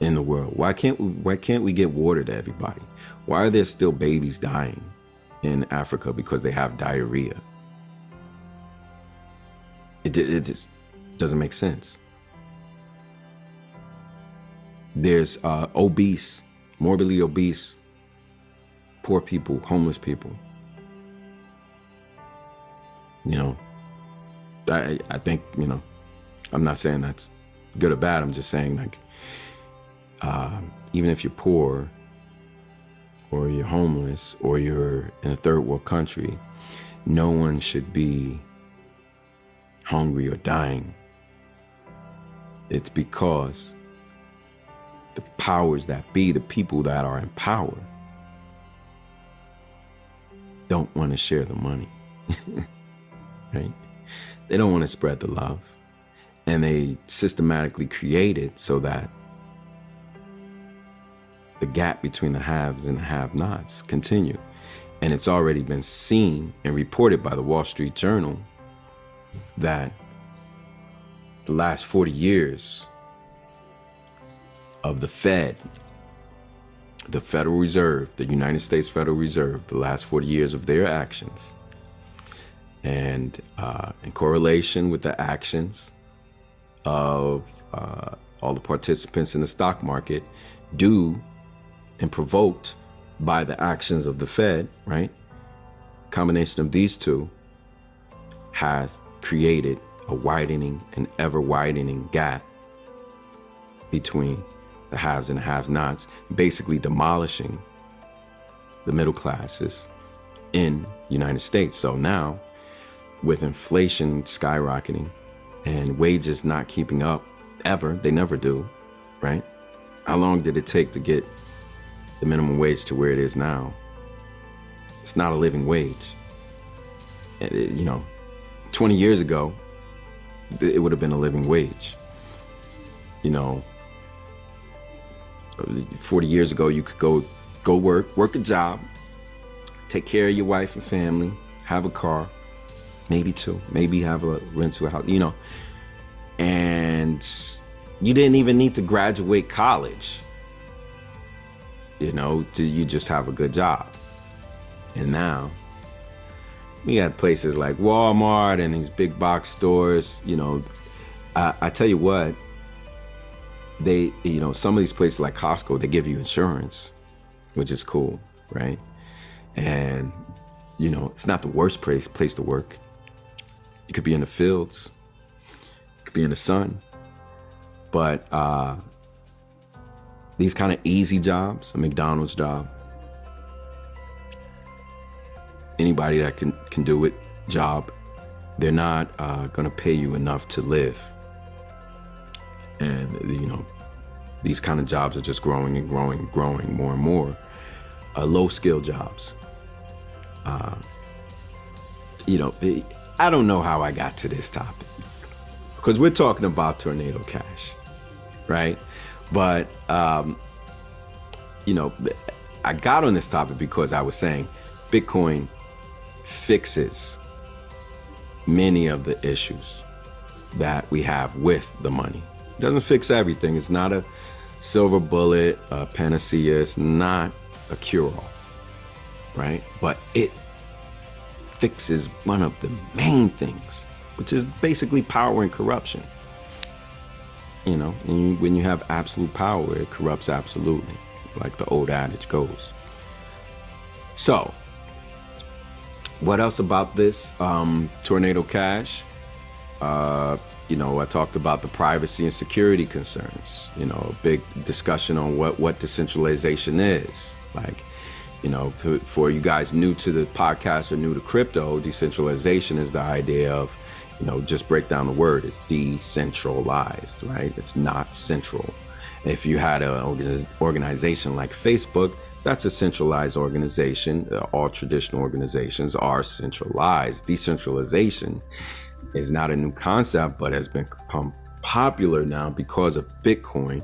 in the world? Why can't we, why can't we get water to everybody? Why are there still babies dying in Africa because they have diarrhea? It, it just doesn't make sense. There's uh, obese, morbidly obese, poor people, homeless people. You know, I I think you know, I'm not saying that's good or bad. I'm just saying like, uh, even if you're poor, or you're homeless, or you're in a third world country, no one should be hungry or dying. It's because the powers that be, the people that are in power, don't want to share the money. right? They don't want to spread the love. And they systematically create it so that the gap between the haves and the have nots continue. And it's already been seen and reported by the Wall Street Journal that the last 40 years of the Fed, the Federal Reserve, the United States Federal Reserve, the last 40 years of their actions, and uh, in correlation with the actions of uh, all the participants in the stock market, due and provoked by the actions of the Fed, right? Combination of these two has created a widening and ever widening gap between the haves and have nots, basically demolishing the middle classes in United States. So now, with inflation skyrocketing and wages not keeping up ever, they never do, right? How long did it take to get the minimum wage to where it is now? It's not a living wage. It, uh, you know, 20 years ago, it would have been a living wage. You know, 40 years ago, you could go go work, work a job, take care of your wife and family, have a car, maybe two, maybe have a rental house, you know. And you didn't even need to graduate college. You know, to, you just have a good job. And now we got places like Walmart and these big box stores, you know. I, I tell you what, they you know some of these places like Costco they give you insurance, which is cool, right? And you know, it's not the worst place place to work. You could be in the fields, you could be in the sun, but uh, these kind of easy jobs, a McDonald's job, anybody that can can do it job, they're not uh, to pay you enough to live. And you know, these kind of jobs are just growing and growing and growing more and more. Uh, low skill jobs. Uh, you know, I don't know how I got to this topic because we're talking about tornado cash, right? But um, you know, I got on this topic because I was saying Bitcoin fixes many of the issues that we have with the money. Doesn't fix everything. It's not a silver bullet, a panacea. It's not a cure-all, right? But it fixes one of the main things, which is basically power and corruption. You know, you, when you have absolute power, it corrupts absolutely, like the old adage goes. So, what else about this um, tornado cash? Uh, you know, I talked about the privacy and security concerns. You know, a big discussion on what what decentralization is. Like, you know, for, for you guys new to the podcast or new to crypto, decentralization is the idea of, you know, just break down the word. It's decentralized, right? It's not central. If you had an organization like Facebook, that's a centralized organization. All traditional organizations are centralized. Decentralization is not a new concept, but has become popular now because of Bitcoin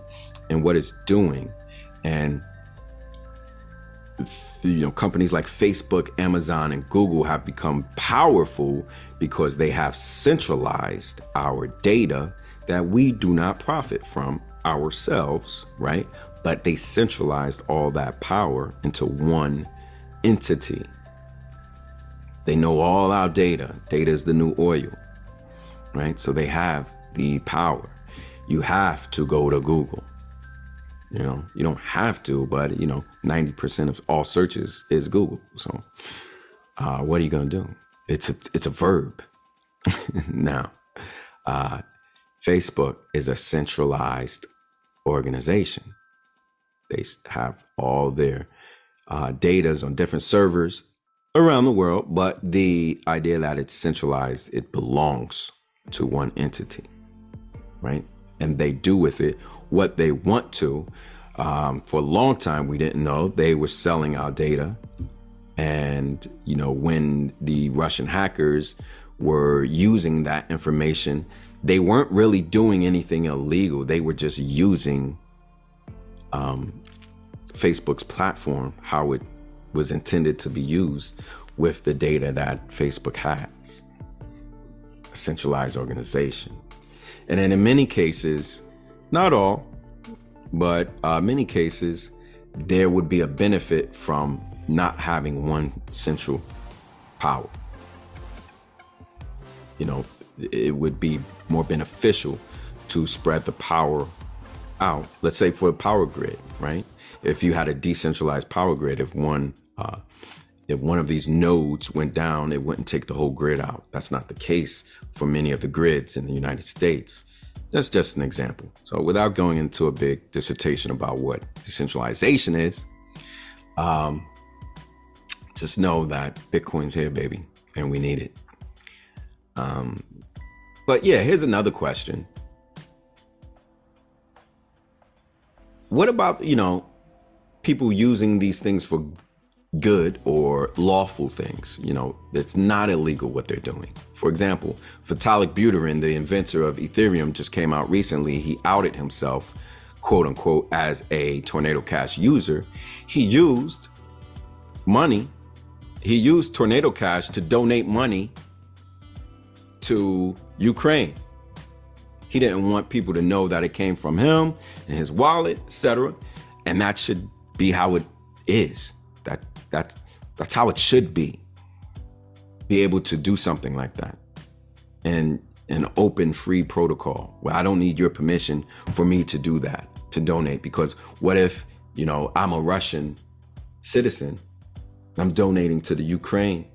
and what it's doing. And you know, companies like Facebook, Amazon, and Google have become powerful because they have centralized our data that we do not profit from ourselves, right? but they centralized all that power into one entity. They know all our data. Data is the new oil, right? So they have the power. You have to go to Google. You know, you don't have to, but you know, 90% of all searches is Google. So, uh, what are you to do? It's a, it's a verb. now, uh, Facebook is a centralized organization. They have all their uh, datas on different servers around the world, but the idea that it's centralized, it belongs to one entity, right? And they do with it what they want to. Um, for a long time, we didn't know they were selling our data. And, you know, when the Russian hackers were using that information, they weren't really doing anything illegal. They were just using um, Facebook's platform, how it was intended to be used with the data that Facebook has. A centralized organization. And then in many cases, not all, but uh, many cases, there would be a benefit from not having one central power. You know, it would be more beneficial to spread the power out. Let's say for a power grid, right? If you had a decentralized power grid, if one uh, if one of these nodes went down, it wouldn't take the whole grid out. That's not the case for many of the grids in the United States. That's just an example. So, without going into a big dissertation about what decentralization is, um, just know that Bitcoin's here, baby, and we need it. Um, but yeah, here's another question what about you know people using these things for good or lawful things you know it's not illegal what they're doing for example vitalik buterin the inventor of ethereum just came out recently he outed himself quote unquote as a tornado cash user he used money he used tornado cash to donate money to ukraine he didn't want people to know that it came from him and his wallet, etc. And that should be how it is. That that's that's how it should be. Be able to do something like that. And an open free protocol where I don't need your permission for me to do that, to donate. Because what if, you know, I'm a Russian citizen, I'm donating to the Ukraine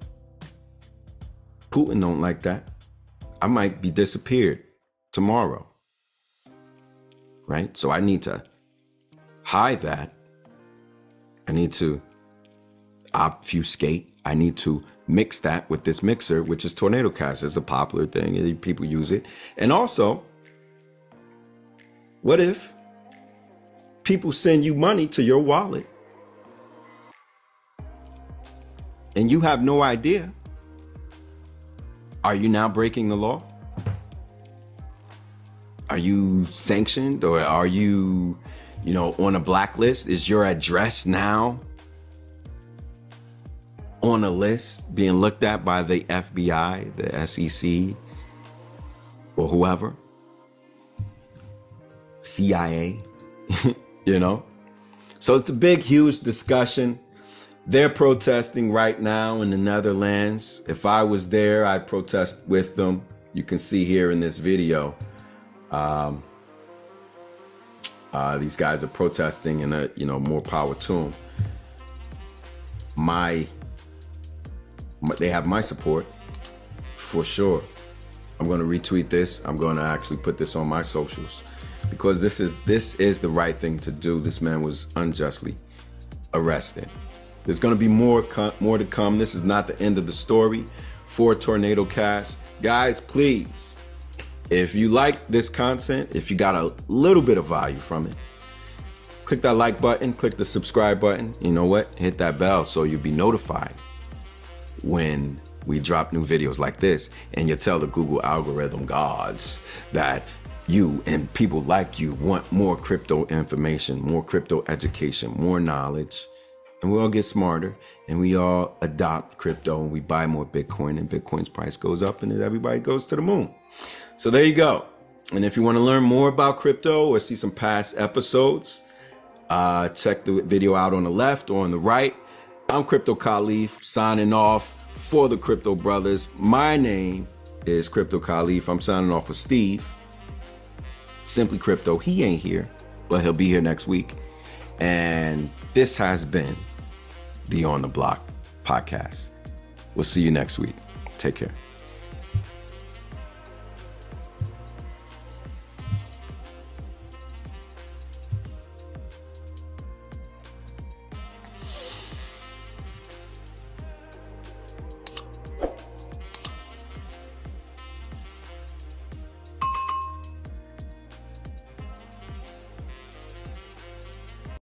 Putin don't like that. I might be disappeared tomorrow. Right? So I need to hide that. I need to obfuscate. I need to mix that with this mixer, which is Tornado Cash. It's a popular thing. People use it. And also, what if people send you money to your wallet and you have no idea? Are you now breaking the law? Are you sanctioned or are you, you know, on a blacklist? Is your address now on a list being looked at by the FBI, the SEC, or whoever? CIA, you know? So it's a big, huge discussion. They're protesting right now in the Netherlands. If I was there, I'd protest with them. You can see here in this video. Um, uh, these guys are protesting, and you know, more power to them. My, they have my support for sure. I'm going to retweet this. I'm going to actually put this on my socials because this is this is the right thing to do. This man was unjustly arrested. There's going to be more more to come. This is not the end of the story for Tornado Cash. Guys, please if you like this content, if you got a little bit of value from it, click that like button, click the subscribe button. You know what? Hit that bell so you'll be notified when we drop new videos like this. And you tell the Google algorithm gods that you and people like you want more crypto information, more crypto education, more knowledge. And we all get smarter and we all adopt crypto and we buy more Bitcoin and Bitcoin's price goes up and everybody goes to the moon. So there you go. And if you want to learn more about crypto or see some past episodes, uh, check the video out on the left or on the right. I'm Crypto Khalif signing off for the Crypto Brothers. My name is Crypto Khalif. I'm signing off for Steve. Simply Crypto. He ain't here, but he'll be here next week. And this has been the On the Block podcast. We'll see you next week. Take care.